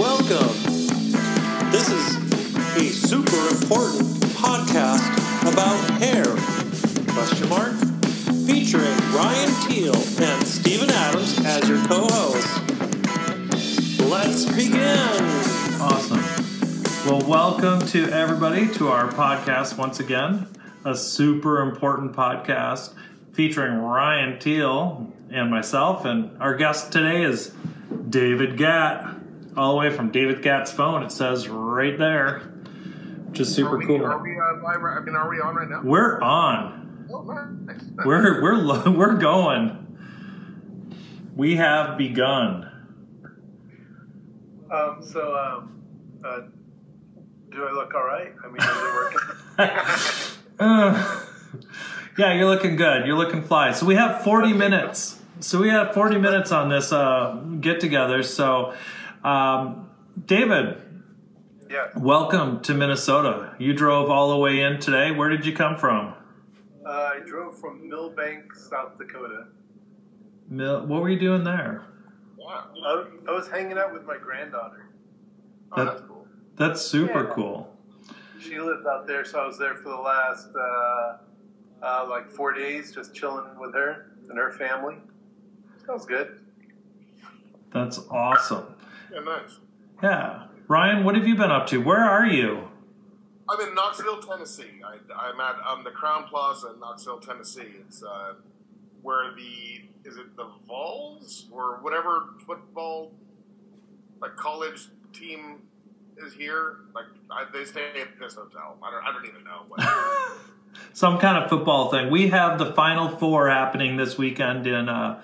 Welcome. This is a super important podcast about hair. Question mark? Featuring Ryan Teal and Stephen Adams as your co-hosts. Let's begin. Awesome. Well, welcome to everybody to our podcast once again. A super important podcast featuring Ryan Teal and myself. And our guest today is David Gatt, all the way from David Gatt's phone. It says right there, which is super are we, cool. Are we uh, live? I mean, are we on right now? We're on. Oh, nice. We're we're lo- we're going. We have begun. Um, so, um, uh, do I look all right? I mean, is it working? Uh, yeah, you're looking good. You're looking fly. So we have 40 minutes. So we have 40 minutes on this uh, get together. So, um, David, yeah. welcome to Minnesota. You drove all the way in today. Where did you come from? Uh, I drove from Milbank, South Dakota. Mil- What were you doing there? Wow. I, I was hanging out with my granddaughter. Oh, That- that's cool. That's super Yeah. cool. She lived out there, so I was there for the last uh, uh, like four days, just chilling with her and her family. Sounds good. That's awesome. Yeah, nice. Yeah. Ryan, what have you been up to? Where are you? I'm in Knoxville, Tennessee. I, I'm at um, the Crowne Plaza in Knoxville, Tennessee. It's uh, where the is it the Vols or whatever football like college team is here. Like I, they stay at this hotel. I don't. I don't even know. What. Some kind of football thing. We have the Final Four happening this weekend in uh,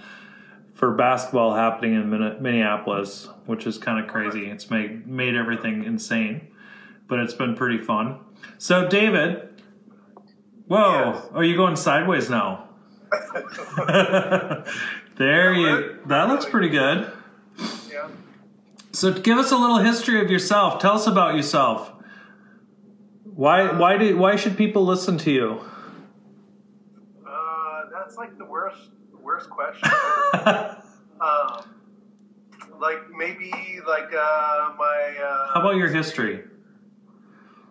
for basketball happening in Minneapolis, which is kind of crazy. It's made made everything insane, but it's been pretty fun. So, David, whoa, Yes. are you going sideways now? there you. That looks pretty good. Yeah. So, give us a little history of yourself. Tell us about yourself. Why why do why should people listen to you? Uh, that's like the worst, the worst question. um, like maybe like uh, my. Uh, How about your history?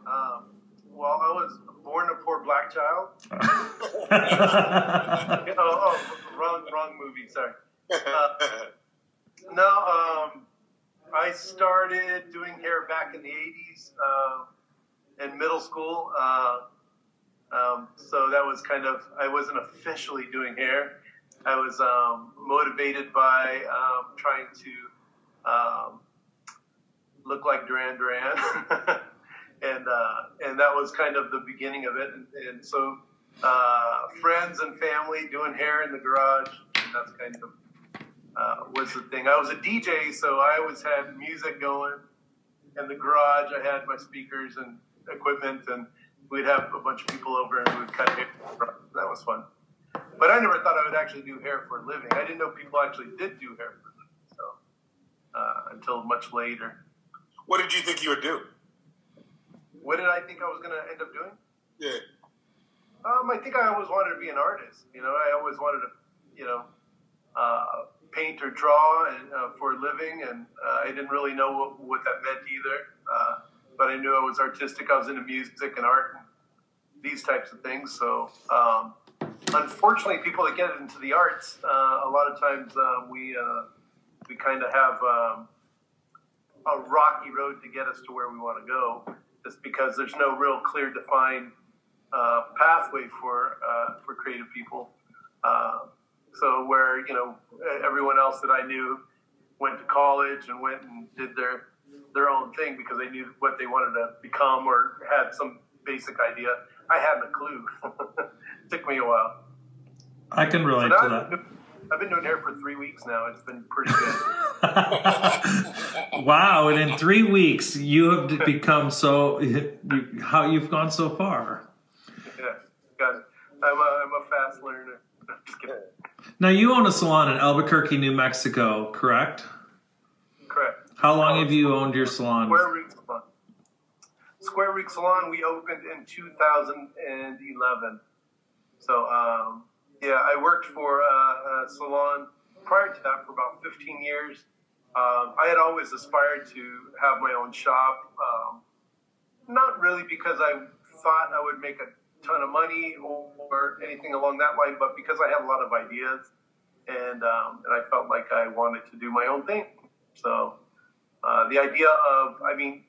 Um, well, I was born a poor black child. Oh, oh wrong, wrong movie. Sorry. Uh, no, um, I started doing hair back in the '80s uh, in middle school. Uh, um, so that was kind of I wasn't officially doing hair. I was um, motivated by um, trying to um, look like Duran Duran, and uh, and that was kind of the beginning of it. And, and so uh, friends and family doing hair in the garage. That's kind of uh, was the thing. I was a DJ, so I always had music going in the garage. I had my speakers and equipment, and we'd have a bunch of people over and we'd cut hair. That was fun. But I never thought I would actually do hair for a living. I didn't know people actually did do hair for uh, until much later. what did you think you would do? What did I think I was going to end up doing? Yeah. Um, I think I always wanted to be an artist. You know, I always wanted to, you know, uh, paint or draw and, uh, for a living, and uh, I didn't really know what, what that meant either. Uh, but I knew I was artistic. I was into music and art and these types of things. So, um, unfortunately, people that get into the arts, uh, a lot of times uh, we uh, we kind of have um, a rocky road to get us to where we want to go, just because there's no real clear defined uh, pathway for uh, for creative people. Uh, so where you know everyone else that I knew went to college and went and did their their own thing because they knew what they wanted to become or had some basic idea. I hadn't a clue. it took me a while. I can relate to that. I've been doing hair for three weeks now. It's been pretty good. wow, and in three weeks you have become so you, how you've gone so far. yeah, got. I'm a, I'm a fast learner. Now you own a salon in Albuquerque, New Mexico, correct? Correct. How long have you owned your salon? Square Root Salon. Square Root Salon, we opened in 2011. So, um, yeah, I worked for uh, a salon prior to that for about 15 years. Um, I had always aspired to have my own shop, um, not really because I thought I would make a ton of money or, or anything along that line, but because I had a lot of ideas and um, and I felt like I wanted to do my own thing. So uh, the idea of, I mean,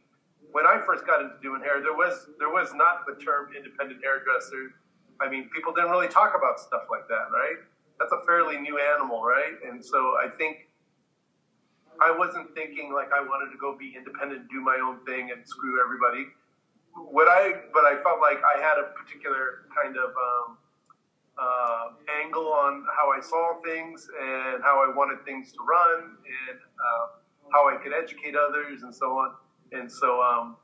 when I first got into doing hair, there was there was not the term independent hairdresser. I mean, people didn't really talk about stuff like that, right? That's a fairly new animal, right? And so I think I wasn't thinking like I wanted to go be independent, do my own thing, and screw everybody. What I, but I felt like I had a particular kind of um, uh, angle on how I saw things and how I wanted things to run and uh, how I could educate others and so on. And so, um,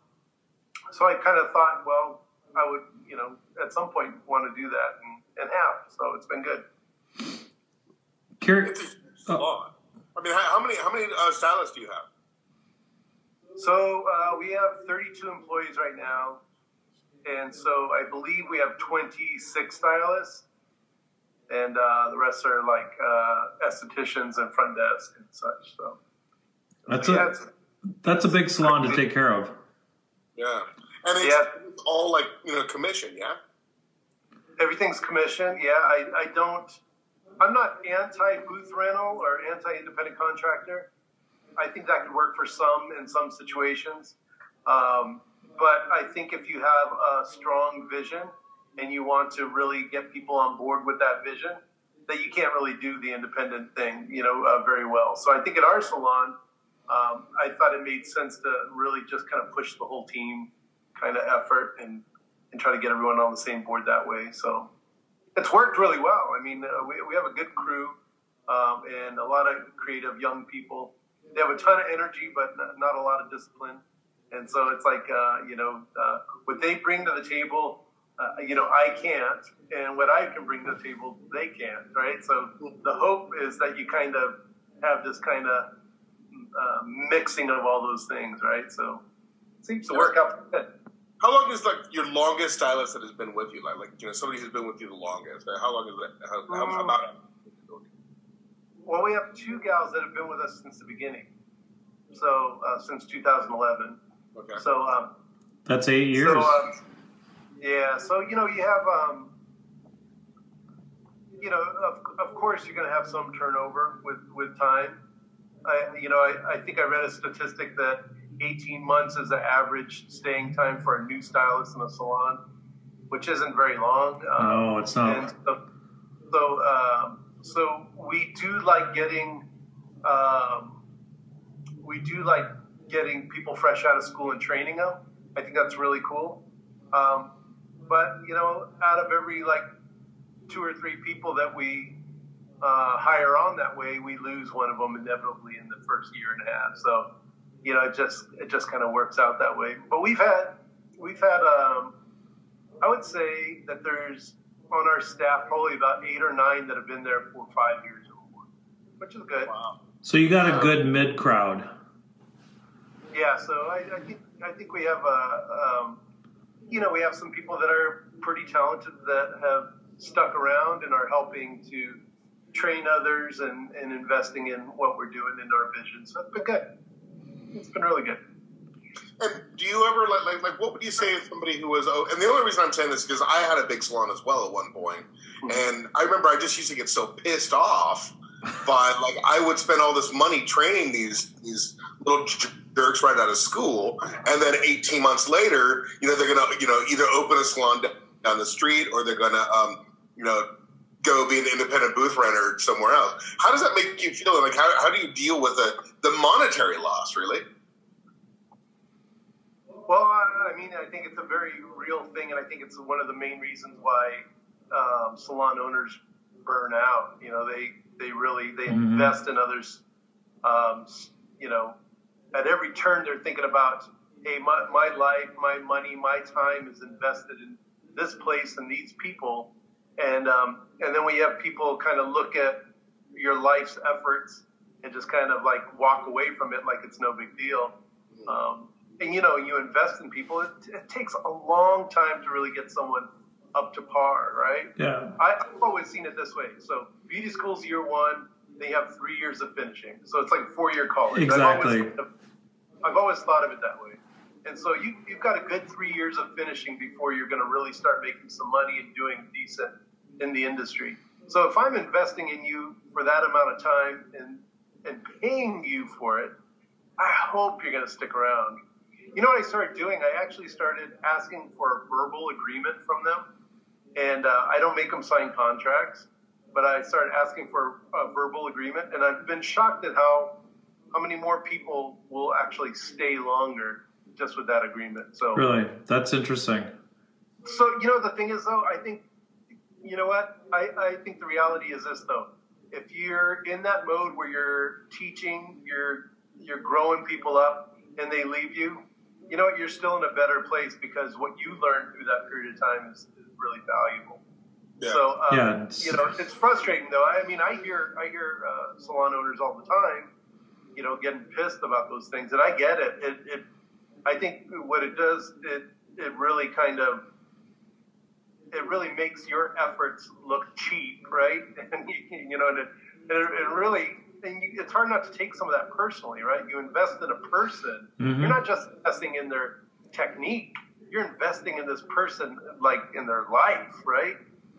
so I kind of thought, well, I would, you know, at some point want to do that and, and have. So it's been good. Curious. It's a lot. I mean, how, how many how many uh, stylists do you have? So uh, we have 32 employees right now, and so I believe we have 26 stylists, and uh, the rest are like uh, estheticians and front desk and such. So That's yeah, a it's- that's a big salon to take care of. Yeah, and it's Yeah. All like you know commission. Yeah. everything's commission. Yeah, I, I don't. I'm not anti booth rental or anti independent contractor. I think that could work for some in some situations. Um, but I think if you have a strong vision and you want to really get people on board with that vision, that you can't really do the independent thing, you know, uh, very well. So I think at our salon, um, I thought it made sense to really just kind of push the whole team kind of effort and and try to get everyone on the same board that way. So it's worked really well. I mean, uh, we, we have a good crew um, and a lot of creative young people. They have a ton of energy, but not, not a lot of discipline. And so it's like, uh, you know, uh, what they bring to the table, uh, you know, I can't. And what I can bring to the table, they can't, right? So the hope is that you kind of have this kind of uh, mixing of all those things, right? So it seems to work out. How long is like your longest stylist that has been with you? Like, like you know, somebody who's been with you the longest. Uh, How long is that? How, how, Um, about? Well, we have two gals that have been with us since the beginning. So uh, since 2011. Okay. So um, That's eight years. So um, yeah. So you know you have um, you know of, of course you're going to have some turnover with with time. I you know I, I think I read a statistic that 18 months is the average staying time for a new stylist in a salon, which isn't very long. Um, no, it's not. and so, so, um, so we do like getting, um, we do like getting people fresh out of school and training them. I think that's really cool. Um, but you know, out of every like two or three people that we uh, hire on that way, we lose one of them inevitably in the first year and a half. So, you know, it just it just kind of works out that way. But we've had we've had um, I would say that there's on our staff probably about eight or nine that have been there for five years or more, which is good. Wow. So you got a good mid crowd. Yeah, so I, I think I think we have a um, you know we have some people that are pretty talented that have stuck around and are helping to train others and, and investing in what we're doing in our vision. So it's been good. It's been really good. And do you ever like, like like what would you say to somebody who was oh and the only reason I'm saying this is because I had a big salon as well at one point, and I remember I just used to get so pissed off by like I would spend all this money training these these little jerks right out of school, and then 18 months later, you know they're gonna you know either open a salon down the street or they're gonna um, you know go be an independent booth renter somewhere else. How does that make you feel? Like how, how do you deal with the the monetary loss really? Well, I, I mean, I think it's a very real thing, and I think it's one of the main reasons why um, salon owners burn out. You know, they they really they Mhm. invest in others. Um, you know, at every turn they're thinking about, hey, my, my life, my money, my time is invested in this place and these people, and um, and then when you have people kind of look at your life's efforts and just kind of like walk away from it like it's no big deal. Um, and you know, you invest in people. It, it takes a long time to really get someone up to par, right? Yeah. I, I've always seen it this way. So beauty school's year one, then you have three years of finishing. So it's like four year college. Exactly. I've always, I've always thought of it that way. And so you, you've got a good three years of finishing before you're going to really start making some money and doing decent in the industry. So if I'm investing in you for that amount of time and, and paying you for it, I hope you're going to stick around. You know what I started doing? I actually started asking for a verbal agreement from them. And uh, I don't make them sign contracts, but I started asking for a verbal agreement. And I've been shocked at how, how many more people will actually stay longer just with that agreement. So Really, that's interesting. so you know the thing is though, I think you know what I, I think the reality is this though. If you're in that mode where you're teaching, you're you're growing people up, and they leave you, you know what, you're still in a better place because what you learned through that period of time is, is really valuable. Yeah. So um, Yeah, it's- you know it's frustrating though. I mean, I hear I hear uh, salon owners all the time, you know, getting pissed about those things, and I get it. It, it I think what it does, it it really kind of it really makes your efforts look cheap, right? And you, you know, and it, it, it really and you, it's hard not to take some of that personally, right? You invest in a person. Mhm. You're not just investing in their technique. You're investing in this person, like in their life, right?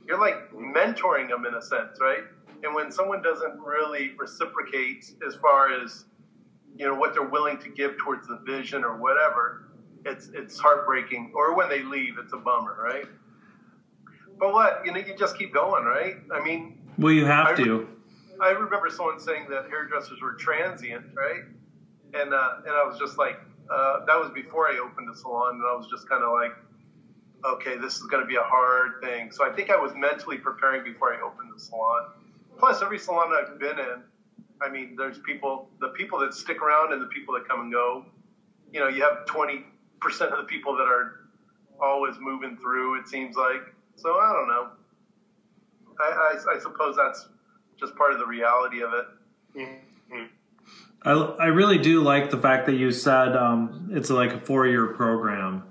You're like mentoring them in a sense, right? And when someone doesn't really reciprocate as far as you know what they're willing to give towards the vision or whatever, it's it's heartbreaking. Or when they leave, it's a bummer, right? But what you know, you just keep going, right? I mean, Well, you have I- to. I remember someone saying that hairdressers were transient, right? And uh, and I was just like, uh, that was before I opened the salon, and I was just kind of like, okay, this is going to be a hard thing. So I think I was mentally preparing before I opened the salon. Plus, every salon I've been in, I mean, there's people, the people that stick around and the people that come and go. You know, you have twenty percent of the people that are always moving through. It seems like. So I don't know. I, I, I suppose that's just part of the reality of it. Mhm. I, I really do like the fact that you said um, it's like a four year program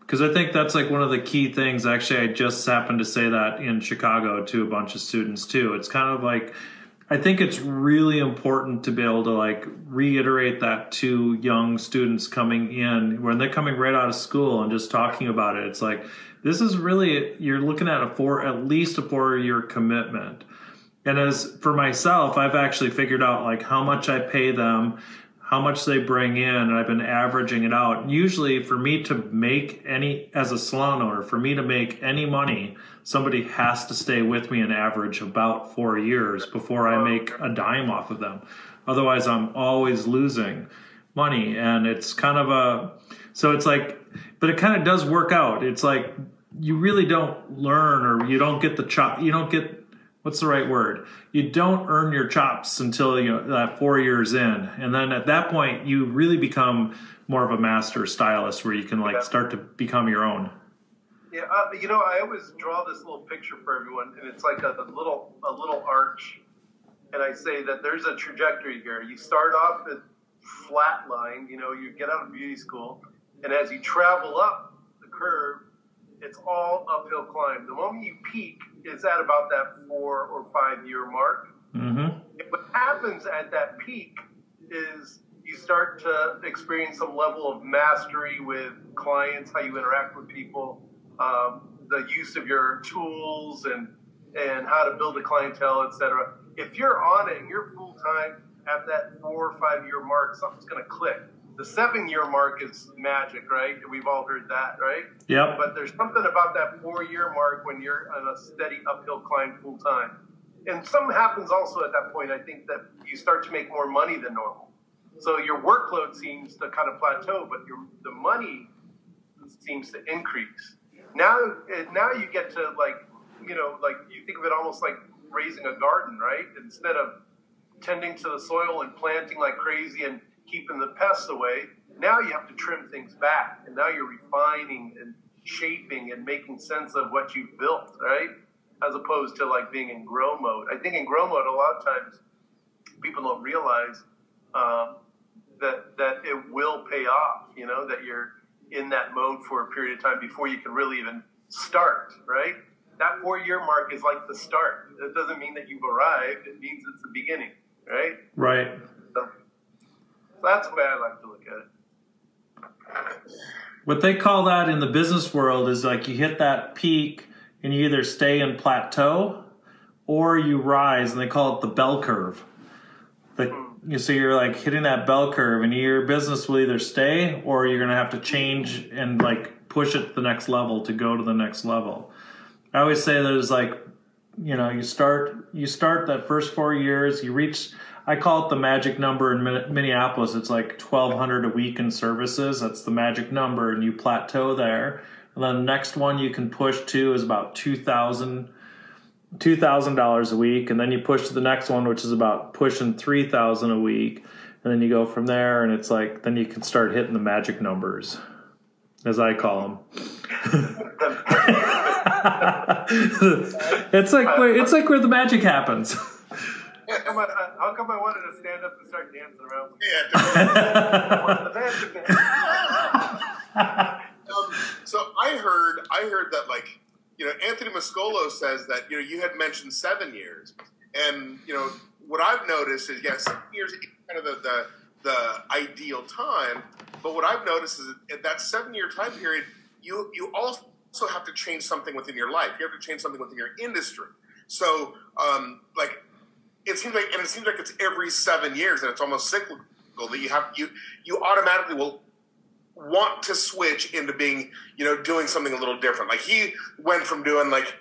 because I think that's like one of the key things. Actually, I just happened to say that in Chicago to a bunch of students too. It's kind of like I think it's really important to be able to like reiterate that to young students coming in when they're coming right out of school and just talking about it. It's like this is really you're looking at a four at least a four year commitment. And as for myself, I've actually figured out like how much I pay them, how much they bring in, and I've been averaging it out. Usually, for me to make any, as a salon owner, for me to make any money, somebody has to stay with me and average about four years before I make a dime off of them. Otherwise, I'm always losing money. And it's kind of a, so it's like, but it kind of does work out. It's like you really don't learn or you don't get the chop, you don't get, what's the right word? You don't earn your chops until you know that four years in, and then at that point you really become more of a master stylist where you can like Yeah. start to become your own. Yeah, uh, you know, I always draw this little picture for everyone, and it's like a, a little a little arch, and I say that there's a trajectory here. You start off at flat line, you know, you get out of beauty school, and as you travel up the curve, it's all uphill climb. The moment you peak is at about that four or five year mark. Mm-hmm. What happens at that peak is you start to experience some level of mastery with clients, how you interact with people, um, the use of your tools, and and how to build a clientele, etc. If you're on it and you're full time at that four or five year mark, something's going to click. The seven year mark is magic, right? We've all heard that, right? Yep. But there's something about that four year mark when you're on a steady uphill climb full time. And something happens also at that point, I think that you start to make more money than normal. So your workload seems to kind of plateau, but your the money seems to increase. Now, now you get to like, you know, like you think of it almost like raising a garden, right? Instead of tending to the soil and planting like crazy and keeping the pests away, now you have to trim things back, and now you're refining and shaping and making sense of what you've built, right? As opposed to like being in grow mode. I think in grow mode, a lot of times people don't realize um, that that it will pay off. You know that you're in that mode for a period of time before you can really even start. Right? That four year mark is like the start. It doesn't mean that you've arrived. It means it's the beginning. right? Right. So that's the way I like to look at it. What they call that in the business world is like you hit that peak and you either stay in plateau or you rise, and they call it the bell curve. The, hmm. you so you're like hitting that bell curve, and your business will either stay or you're gonna have to change and like push it to the next level to go to the next level. I always say there's like, you know, you start you start that first four years, you reach. I call it the magic number in Minneapolis. It's like twelve hundred a week in services. That's the magic number, and you plateau there. And then the next one you can push to is about two thousand two thousand dollars a week, and then you push to the next one, which is about pushing three thousand a week, and then you go from there, and it's like then you can start hitting the magic numbers, as I call them. it's like where, it's like where the magic happens. How come, I, how come I wanted to stand up and start dancing around? Yeah. The magic um, so I heard, I heard that like, you know, Anthony Mascolo says that you know you had mentioned seven years, and you know what I've noticed is yes, seven years is kind of the, the the ideal time, but what I've noticed is that that seven year time period, you you also have to change something within your life. You have to change something within your industry. So, um, like, it seems like, and it seems like it's every seven years, and it's almost cyclical that you have you you automatically will want to switch into being, you know, doing something a little different. Like he went from doing like,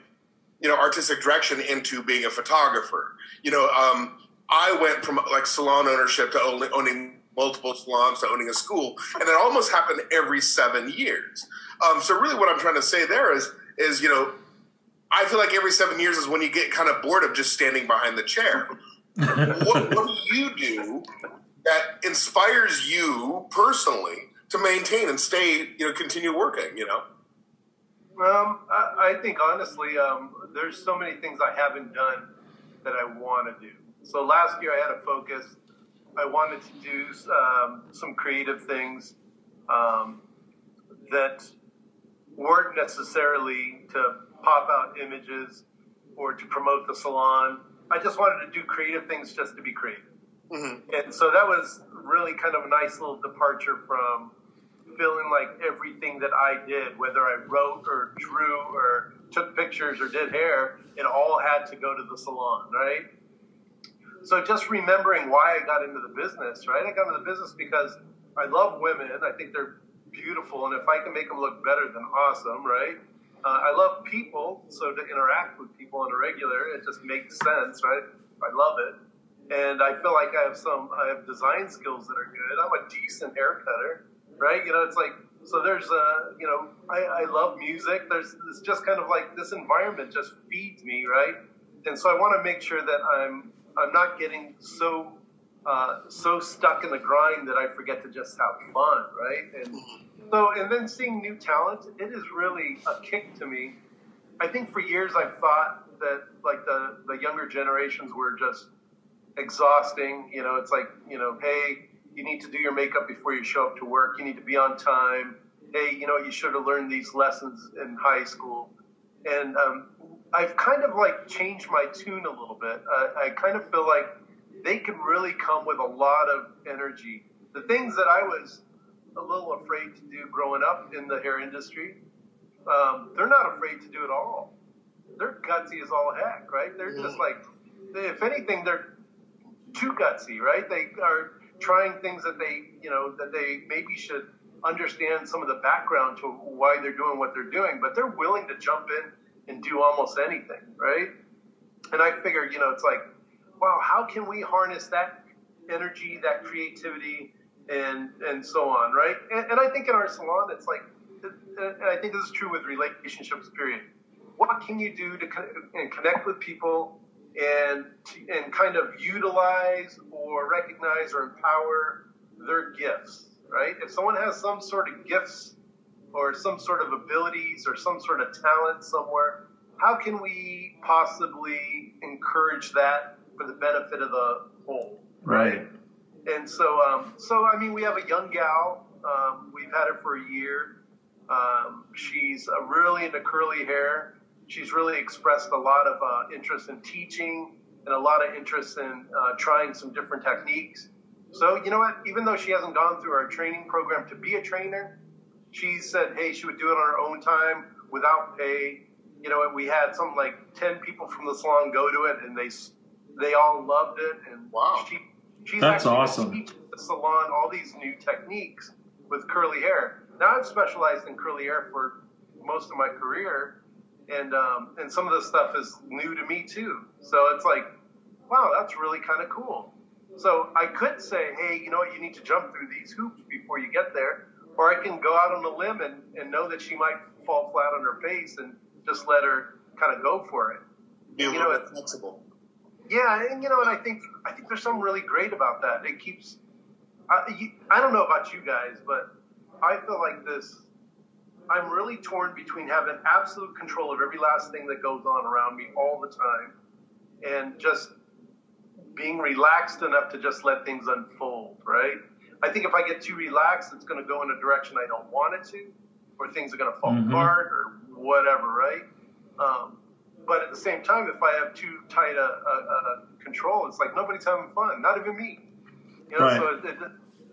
you know, artistic direction into being a photographer. You know, um, I went from like salon ownership to owning, owning multiple salons to owning a school, and it almost happened every seven years. Um, so really, what I'm trying to say there is, is you know, I feel like every seven years is when you get kind of bored of just standing behind the chair. what, what do you do that inspires you personally to maintain and stay, you know, continue working, you know? Um, I, I think honestly, um, there's so many things I haven't done that I want to do. So last year I had a focus. I wanted to do um, some creative things um, that weren't necessarily to pop out images or to promote the salon. I just wanted to do creative things just to be creative. Mm-hmm. And so that was really kind of a nice little departure from feeling like everything that I did, whether I wrote or drew or took pictures or did hair, it all had to go to the salon, right? So just remembering why I got into the business, right? I got into the business because I love women. I think they're beautiful, and if I can make them look better, then awesome, right? Uh, I love people, so to interact with people on a regular, it just makes sense, right? I love it and I feel like I have some I have design skills that are good. I'm a decent hair cutter, right? You know, it's like so there's a you know I, I love music. There's it's just kind of like this environment just feeds me, right? And so I want to make sure that I'm I'm not getting so uh, so stuck in the grind that I forget to just have fun, right? And so and then seeing new talent, it is really a kick to me. I think for years I've thought that like the the younger generations were just exhausting. You know, it's like, you know, hey, you need to do your makeup before you show up to work. You need to be on time. Hey, you know, you should have learned these lessons in high school. And um, I've kind of like changed my tune a little bit. Uh, I kind of feel like they can really come with a lot of energy. The things that I was a little afraid to do growing up in the hair industry, um, they're not afraid to do it all. They're gutsy as all heck, right? They're just like, if anything, they're too gutsy, right? They are trying things that they, you know, that they maybe should understand some of the background to why they're doing what they're doing, but they're willing to jump in and do almost anything, right? And I figure, you know, it's like, wow, how can we harness that energy, that creativity, and and so on, right? And, and I think in our salon, it's like, and I think this is true with relationships. Period. What can you do to con- connect with people and and kind of utilize or recognize or empower their gifts, right? If someone has some sort of gifts or some sort of abilities or some sort of talent somewhere, how can we possibly encourage that for the benefit of the whole, right? right. And so, um, so I mean, we have a young gal. Um, we've had her for a year. Um, she's uh, really into curly hair she's really expressed a lot of uh, interest in teaching and a lot of interest in uh, trying some different techniques. So, you know what? Even though she hasn't gone through our training program to be a trainer, she said, hey, she would do it on her own time without pay. You know, what we had something like 10 people from the salon go to it, and they they all loved it. And wow. she, she's That's awesome. teaching the salon all these new techniques with curly hair. Now, I've specialized in curly hair for most of my career, and um, and some of this stuff is new to me too. So it's like, wow, that's really kind of cool. So I could say, hey, you know what, you need to jump through these hoops before you get there, or I can go out on a limb and, and know that she might fall flat on her face and just let her kind of go for it. Be a You know, bit flexible. Yeah, and you know, and I think I think there's something really great about that. It keeps. I, you, I don't know about you guys, but I feel like this. I'm really torn between having absolute control of every last thing that goes on around me all the time, and just being relaxed enough to just let things unfold. Right. I think if I get too relaxed, it's going to go in a direction I don't want it to, or things are going to fall Mhm. apart, or whatever. Right. Um, but at the same time, if I have too tight a, a, a control, it's like nobody's having fun, not even me. You know, Right. so it, it,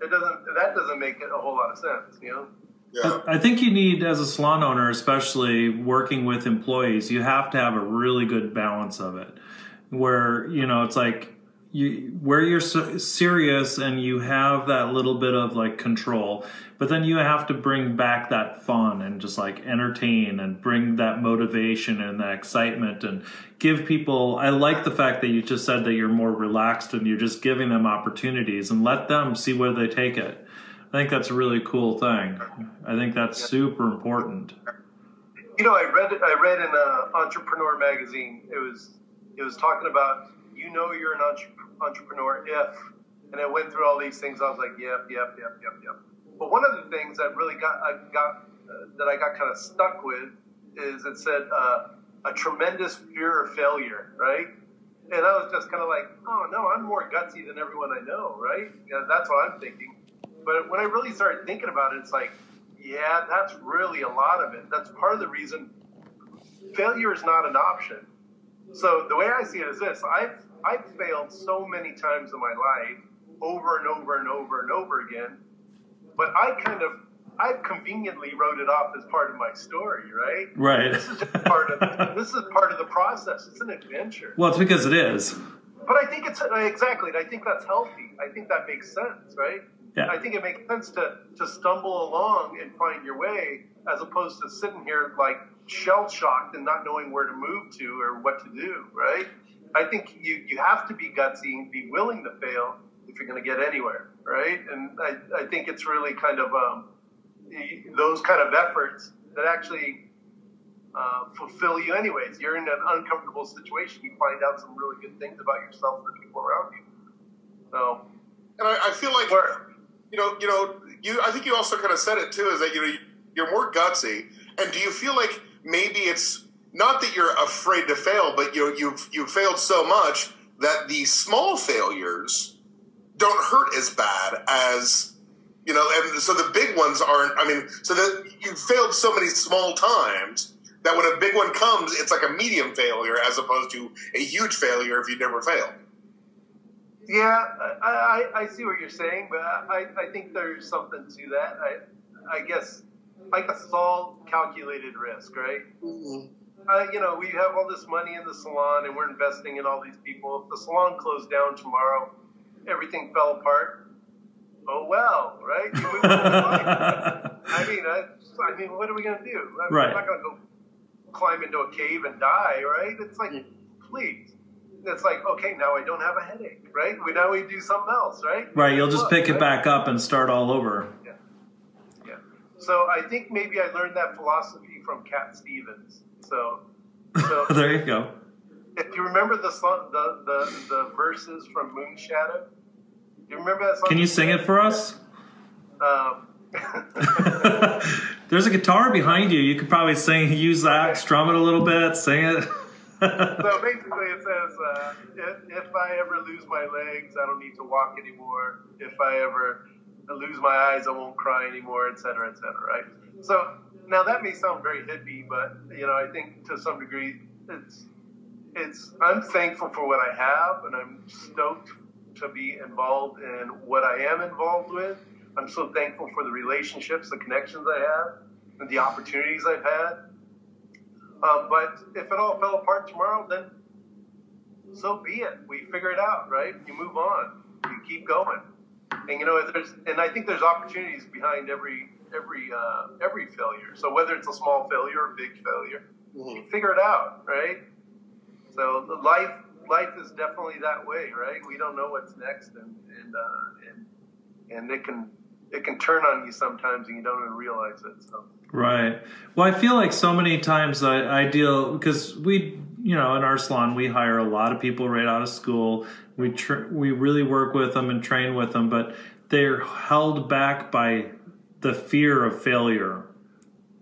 it doesn't that doesn't make a whole lot of sense. You know. Yeah. I think you need, as a salon owner, especially working with employees, you have to have a really good balance of it, where you know it's like you where you're so serious and you have that little bit of like control, but then you have to bring back that fun and just like entertain and bring that motivation and that excitement and give people. I like the fact that you just said that you're more relaxed and you're just giving them opportunities and let them see where they take it. I think that's a really cool thing. I think that's super important. You know, I read I read in a Entrepreneur magazine. It was it was talking about you know you're an entre- entrepreneur if, and I went through all these things. I was like, yep, yep, yep, yep, yep. But one of the things that really got I got uh, that I got kind of stuck with is it said uh, a tremendous fear of failure, right? And I was just kind of like, oh no, I'm more gutsy than everyone I know, right? Yeah, that's what I'm thinking. But when I really started thinking about it, it's like, yeah, that's really a lot of it. That's part of the reason failure is not an option. So the way I see it is this: I've I've failed so many times in my life, over and over and over and over again. But I kind of I've conveniently wrote it off as part of my story, right? Right. This is just part of this is part of the process. It's an adventure. well, it's because it is. But I think it's uh, exactly, I think that's healthy. I think that makes sense, right? Yeah. I think it makes sense to to stumble along and find your way, as opposed to sitting here like shell shocked and not knowing where to move to or what to do, right? I think you you have to be gutsy and be willing to fail if you're going to get anywhere, right? And I, I think it's really kind of um, those kind of efforts that actually uh, fulfill you anyways. You're in an uncomfortable situation. You find out some really good things about yourself and the people around you. So, And I, I feel like where, you know, you know, you. I think you also kind of said it too. Is that you know you're more gutsy, and do you feel like maybe it's not that you're afraid to fail, but you know you've you've failed so much that the small failures don't hurt as bad as you know, and so the big ones aren't. I mean, so that you've failed so many small times that when a big one comes, it's like a medium failure as opposed to a huge failure if you never failed. yeah, I, I, I see what you're saying, but I, I think there's something to that. I, I guess, I guess it's all calculated risk, right? Mm-hmm. Uh, you know, we have all this money in the salon and we're investing in all these people. If the salon closed down tomorrow, everything fell apart. Oh well, right? You move on. I mean, I, I mean, what are we gonna do? I'm Right. not gonna go climb into a cave and die, right? It's like, please. It's like, okay, now I don't have a headache, right? We now we do something else, right? Right. You'll just pick it back up and start all over. Yeah. Yeah. So I think maybe I learned that philosophy from Cat Stevens. So, so there you go. if you remember the song, the, the the verses from Moonshadow, do you remember that song? Can you sing it for us? Um, There's a guitar behind you. You could probably sing, use that, strum it a little bit, sing it. so basically, it says, uh, if, if I ever lose my legs, I don't need to walk anymore. If I ever lose my eyes, I won't cry anymore, et cetera, et cetera, right? So now that may sound very hippie, but you know, I think to some degree, it's it's I'm thankful for what I have, and I'm stoked to be involved in what I am involved with. I'm so thankful for the relationships, the connections I have, and the opportunities I've had. Um, but if it all fell apart tomorrow, then so be it. We figure it out, right? You move on. You keep going. And you know, there's and I think there's opportunities behind every every uh, every failure. So whether it's a small failure or a big failure, mm-hmm. you figure it out, right? So the life life is definitely that way, right? We don't know what's next, and and uh, and and it can it can turn on you sometimes, and you don't even realize it. So. Right. Well, I feel like so many times I, I deal because we, you know, in our salon we hire a lot of people right out of school. We tr- we really work with them and train with them, but they're held back by the fear of failure.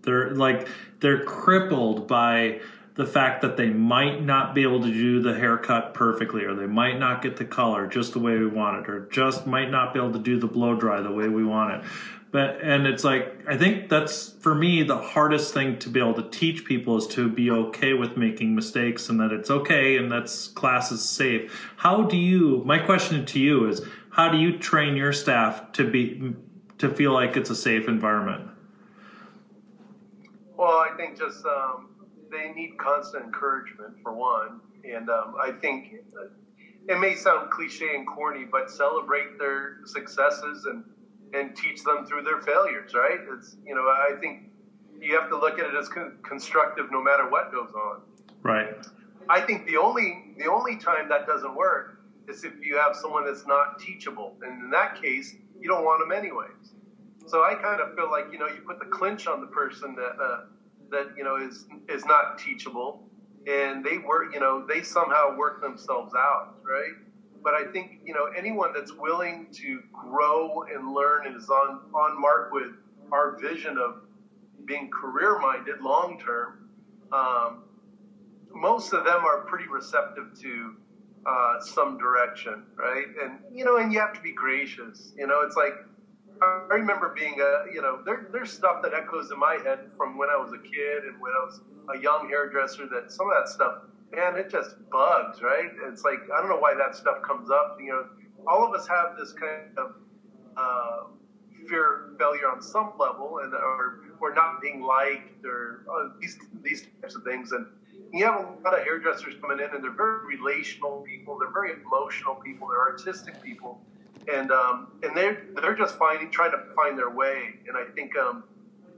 They're like they're crippled by the fact that they might not be able to do the haircut perfectly or they might not get the color just the way we want it or just might not be able to do the blow dry the way we want it but and it's like i think that's for me the hardest thing to be able to teach people is to be okay with making mistakes and that it's okay and that's class is safe how do you my question to you is how do you train your staff to be to feel like it's a safe environment well i think just um, they need constant encouragement for one, and um, I think it may sound cliche and corny, but celebrate their successes and and teach them through their failures. Right? It's you know I think you have to look at it as con- constructive no matter what goes on. Right. I think the only the only time that doesn't work is if you have someone that's not teachable, and in that case, you don't want them anyways. So I kind of feel like you know you put the clinch on the person that. Uh, that you know is is not teachable, and they work you know they somehow work themselves out, right? But I think you know anyone that's willing to grow and learn and is on on mark with our vision of being career minded long term. Um, most of them are pretty receptive to uh, some direction, right? And you know, and you have to be gracious. You know, it's like I remember being a, you know, there, there's stuff that echoes in my head from when I was a kid and when I was a young hairdresser that some of that stuff, man, it just bugs, right? It's like, I don't know why that stuff comes up. You know, all of us have this kind of uh, fear of failure on some level and or, or not being liked or uh, these, these types of things. And you have a lot of hairdressers coming in and they're very relational people. They're very emotional people. They're artistic people and um, and they're they're just finding trying to find their way. And I think um,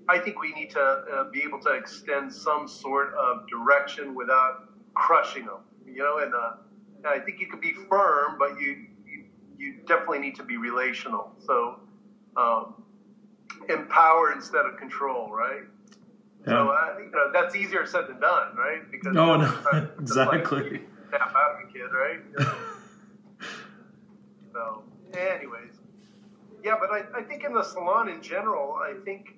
I think we need to uh, be able to extend some sort of direction without crushing them. You know, and, uh, and I think you can be firm, but you you, you definitely need to be relational. So um, empower instead of control, right? Yeah. So uh, you know that's easier said than done, right? Because no, no, exactly. Snap out of a kid, right? You know? so anyways, yeah, but I, I think in the salon in general, I think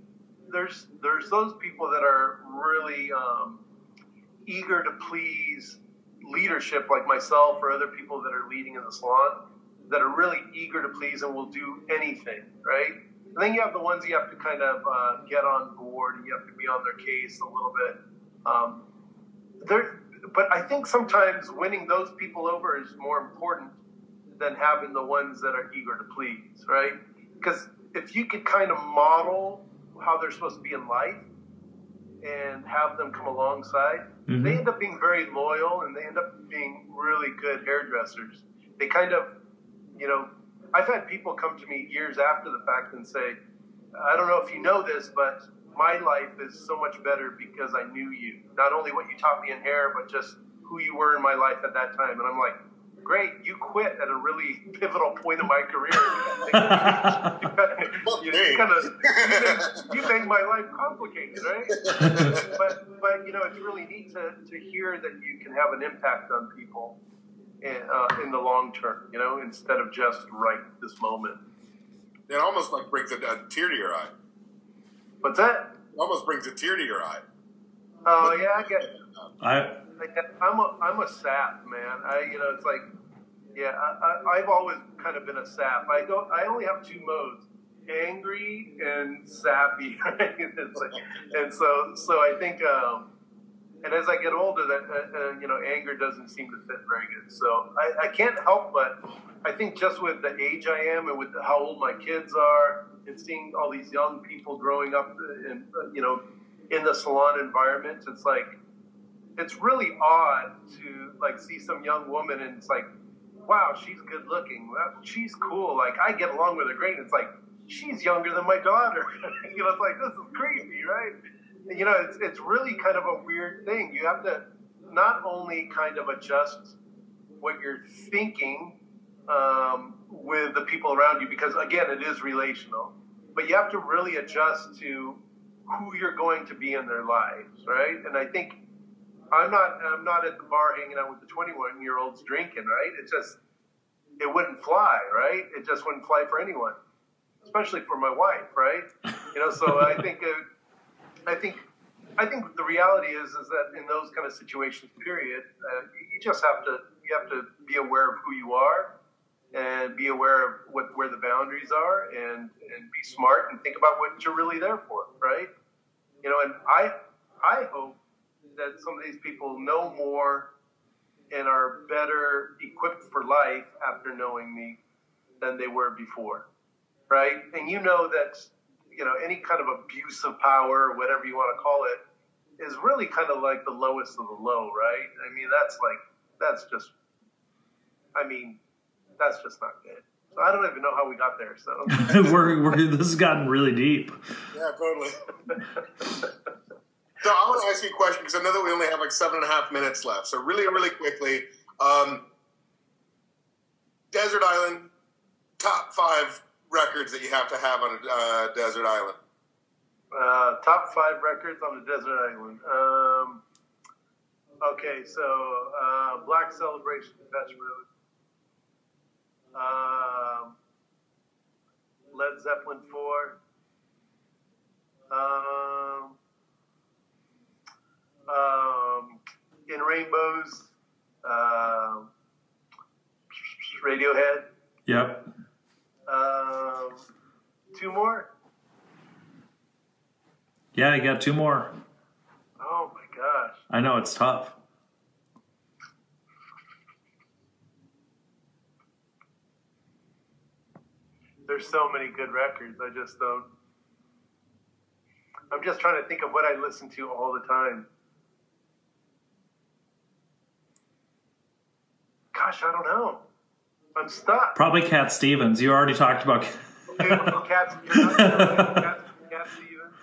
there's there's those people that are really um, eager to please leadership, like myself or other people that are leading in the salon, that are really eager to please and will do anything, right? And then you have the ones you have to kind of uh, get on board and you have to be on their case a little bit. Um, there, but I think sometimes winning those people over is more important than having the ones that are eager to please, right? Because if you could kind of model how they're supposed to be in life and have them come alongside, mm-hmm. they end up being very loyal and they end up being really good hairdressers. They kind of, you know, I've had people come to me years after the fact and say, I don't know if you know this, but my life is so much better because I knew you. Not only what you taught me in hair, but just who you were in my life at that time. And I'm like, great, you quit at a really pivotal point in my career. you, you, kind of you, you made my life complicated, right? but but you know it's really neat to, to hear that you can have an impact on people uh, in the long term. You know, instead of just right this moment. It almost like brings a, a tear to your eye. What's that? It almost brings a tear to your eye. Oh yeah, I get. I I'm a I'm a sap man. I you know it's like yeah I, I, have always kind of been a sap. I don't I only have two modes, angry and sappy. Right? like, and so so I think um, and as I get older, that uh, uh, you know, anger doesn't seem to fit very good. So I, I can't help but I think just with the age I am and with how old my kids are, and seeing all these young people growing up in you know in the salon environment, it's like it's really odd to like see some young woman and it's like, wow, she's good looking, she's cool, like I get along with her great. It's like she's younger than my daughter. you know, it's like this is crazy, right? You know, it's it's really kind of a weird thing. You have to not only kind of adjust what you're thinking um, with the people around you because again it is relational but you have to really adjust to who you're going to be in their lives right? And i think i'm not i'm not at the bar hanging out with the 21 year olds drinking right? It just it wouldn't fly right? It just wouldn't fly for anyone especially for my wife right? You know so i think uh, i think i think the reality is is that in those kind of situations period uh, you just have to you have to be aware of who you are and be aware of what where the boundaries are and and be smart and think about what you're really there for, right? You know, and I I hope that some of these people know more and are better equipped for life after knowing me than they were before, right? And you know that you know any kind of abuse of power or whatever you want to call it is really kind of like the lowest of the low, right? I mean, that's like that's just I mean, that's just not good. So I don't even know how we got there. So we're, we're this has gotten really deep. Yeah, totally. so I want to ask you a question because I know that we only have like seven and a half minutes left. So really, really quickly, um, Desert Island, top five records that you have to have on a uh, desert island. Uh, top five records on a desert island. Um, okay, so uh, Black Celebration, Depeche Mode. Um, Led Zeppelin 4. Um, um, in Rainbows. Uh, Radiohead. Yep. Um, two more. Yeah, I got two more. Oh my gosh. I know it's tough. there's so many good records. I just don't. I'm just trying to think of what I listen to all the time. Gosh, I don't know. I'm stuck. Probably Cat Stevens. You already talked about. okay, well, Cat, Cat, Cat Stevens.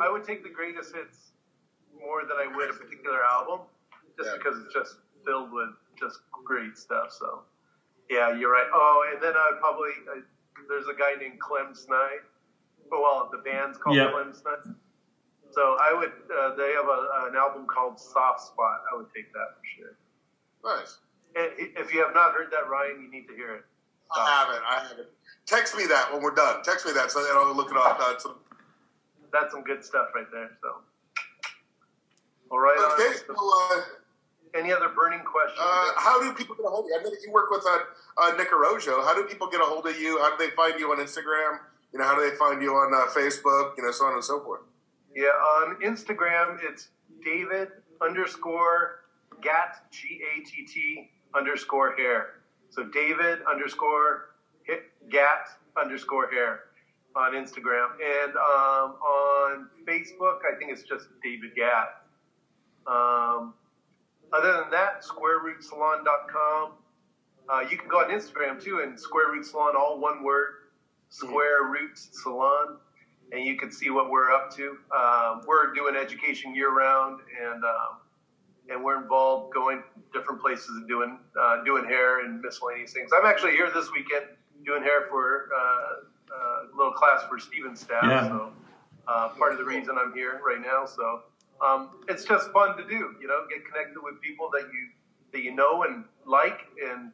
I would take the greatest hits more than I would a particular album, just yeah. because it's just filled with just great stuff. So, yeah, you're right. Oh, and then I'd probably. I'd, there's a guy named Clem Snide. Oh, well, the band's called yep. Clem Snide. So I would. Uh, they have a, an album called Soft Spot. I would take that for sure. Nice. If you have not heard that, Ryan, you need to hear it. I haven't. I haven't. Text me that when we're done. Text me that so I'll look it up. That's some, that's some good stuff right there. So. All right. Okay. Well, uh, any other burning questions? Uh, how do people get a hold of you? I know that you work with uh, uh, Nick Arrojo. How do people get a hold of you? How do they find you on Instagram? You know, how do they find you on uh, Facebook? You know, so on and so forth. Yeah, on Instagram, it's David underscore Gatt G A T T underscore hair. So David underscore Gatt underscore hair on Instagram, and um, on Facebook, I think it's just David Gatt. Um, other than that, squarerootsalon.com. Uh, you can go on Instagram too, and Square Root Salon, all one word, Square Root Salon, and you can see what we're up to. Um, we're doing education year round, and um, and we're involved going different places and doing uh, doing hair and miscellaneous things. I'm actually here this weekend doing hair for uh, uh a little class for Stephen's staff. Yeah. So uh, part of the reason I'm here right now. So um, it's just fun to do. You know, get connected with people that you that you know and like and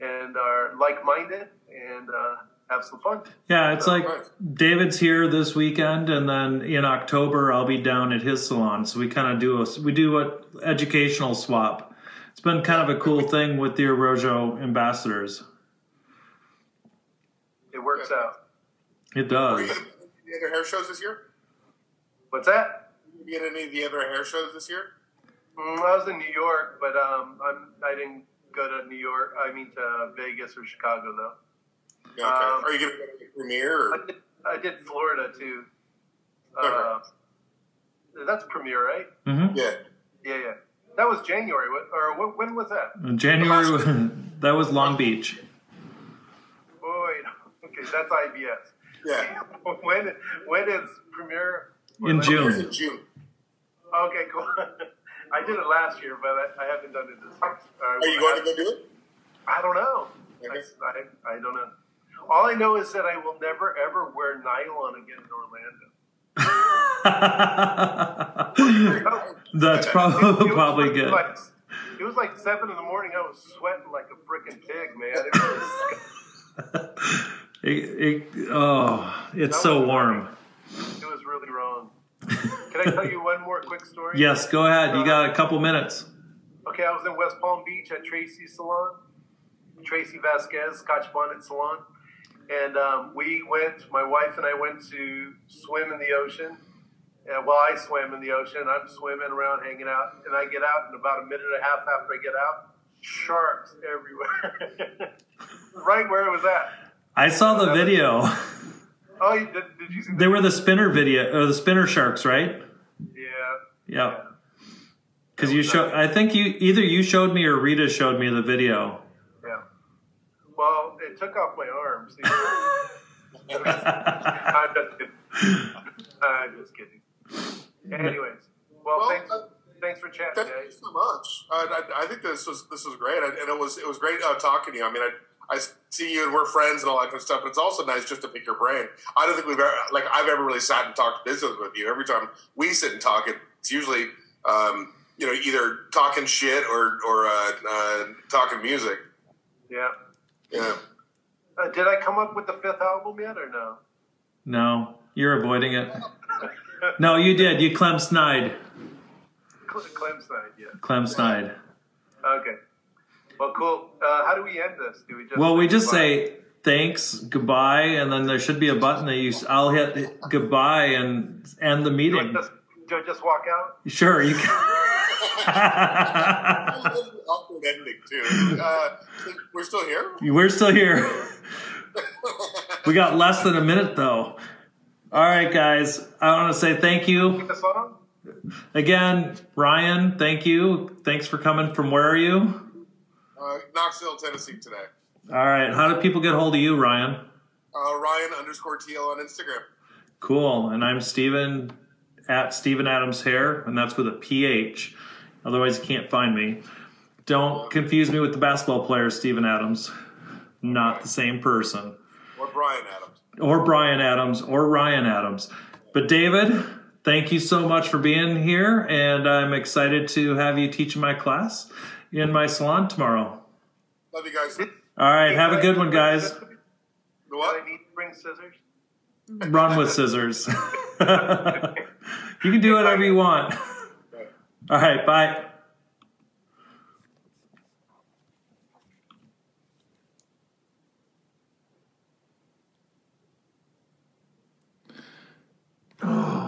and are like minded and uh, have some fun. Yeah, it's so, like right. David's here this weekend, and then in October I'll be down at his salon. So we kind of do a we do a educational swap. It's been kind of a cool thing with the Arrojo ambassadors. It works out. It does. Are you any other hair shows this year? What's that? be at any of the other hair shows this year? Mm, I was in New York, but um, I'm, I didn't go to New York. I mean to Vegas or Chicago though. Yeah, okay. Um, Are you going to go to the premiere? I did, I did Florida too. Uh, that's premiere, right? hmm Yeah. Yeah, yeah. That was January. What, or what, when was that? January, that was Long Beach. Oh. Okay, that's IBS. Yeah. when when is premiere? In It's June. in June. Okay, cool. I did it last year, but I, I haven't done it this year. Uh, Are you going to go do it? I don't know. Okay. I, I, I don't know. All I know is that I will never ever wear nylon again in Orlando. That's probably probably good. Like, it was like seven in the morning. I was sweating like a freaking pig, man. It was, It, it, oh, it's so warm. it was really wrong. Can I tell you one more quick story? Yes, go ahead. You uh, got a couple minutes. Okay, I was in West Palm Beach at Tracy's salon, Tracy Vasquez Scotch Bonnet Salon, and um, we went. My wife and I went to swim in the ocean. And while I swim in the ocean, I'm swimming around, hanging out, and I get out, and about a minute and a half after I get out, sharks everywhere, right where it was at. I saw the video. Oh, did, did you see? They were the spinner video or the spinner sharks, right? Yeah. Yeah. Because you show, I think you either you showed me or Rita showed me the video. Yeah. Well, it took off my arms. I'm just kidding. I'm just kidding. Anyways, well, Well, thanks, uh, thanks for chatting, Thank you so much. Uh, I, I think this was this was great, and it was it was great uh, talking to you. I mean, I, I see you and we're friends and all that kind of stuff. But it's also nice just to pick your brain. I don't think we've ever like I've ever really sat and talked business with you. Every time we sit and talk, it's usually um, you know either talking shit or or uh, uh, talking music. Yeah. Yeah. Uh, did I come up with the fifth album yet, or no? No, you're avoiding it. No, you did. You Clem snide. Clem Snide, yeah. Clem snide. Okay. Well, cool. Uh, how do we end this? Do we just? Well, we just goodbye? say thanks, goodbye, and then there should be a button that you. I'll hit goodbye and end the Do I meeting. just, do I just walk out? Sure, you can. Awkward ending too. Uh, we're still here. We're still here. We got less than a minute though. All right, guys. I want to say thank you again, Ryan. Thank you. Thanks for coming from where are you? Uh, Knoxville, Tennessee today. All right. How do people get hold of you, Ryan? Uh, Ryan underscore TL on Instagram. Cool. And I'm Stephen at Stephen Adams Hair, and that's with a PH. Otherwise, you can't find me. Don't confuse me with the basketball player, Steven Adams. Not the same person. Or Bryan Adams. Or Bryan Adams or Ryan Adams. But David, thank you so much for being here, and I'm excited to have you teach my class in my salon tomorrow. Love you guys. All right, have a good one, guys. The Do? I need to bring scissors? Run with scissors. you can do whatever you want. All right, bye. Oh.